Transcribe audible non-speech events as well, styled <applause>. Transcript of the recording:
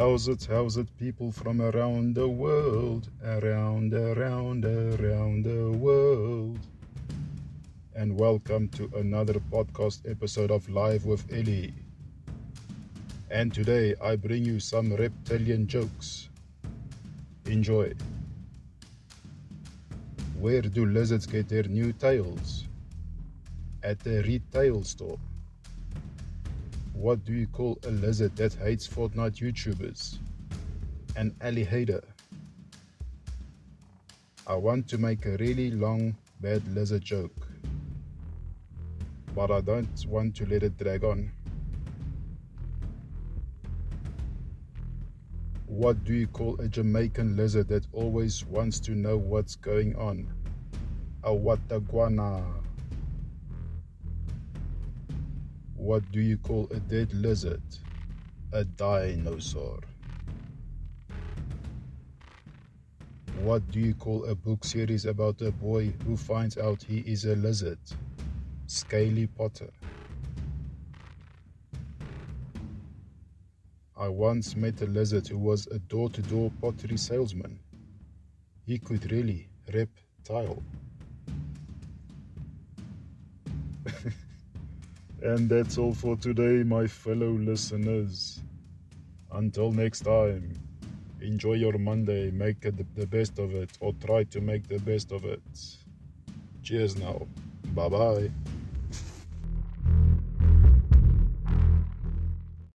How's it, how's it, people from around the world? Around, around, around the world. And welcome to another podcast episode of Live with Ellie. And today I bring you some reptilian jokes. Enjoy. Where do lizards get their new tails? At the retail store. What do you call a lizard that hates Fortnite YouTubers? An alligator. I want to make a really long bad lizard joke, but I don't want to let it drag on. What do you call a Jamaican lizard that always wants to know what's going on? A wataguana. What do you call a dead lizard? A dinosaur. What do you call a book series about a boy who finds out he is a lizard? Scaly Potter. I once met a lizard who was a door to door pottery salesman. He could really rip tile. <laughs> and that's all for today, my fellow listeners. Until next time, enjoy your Monday, make the best of it, or try to make the best of it. Cheers now. Bye bye.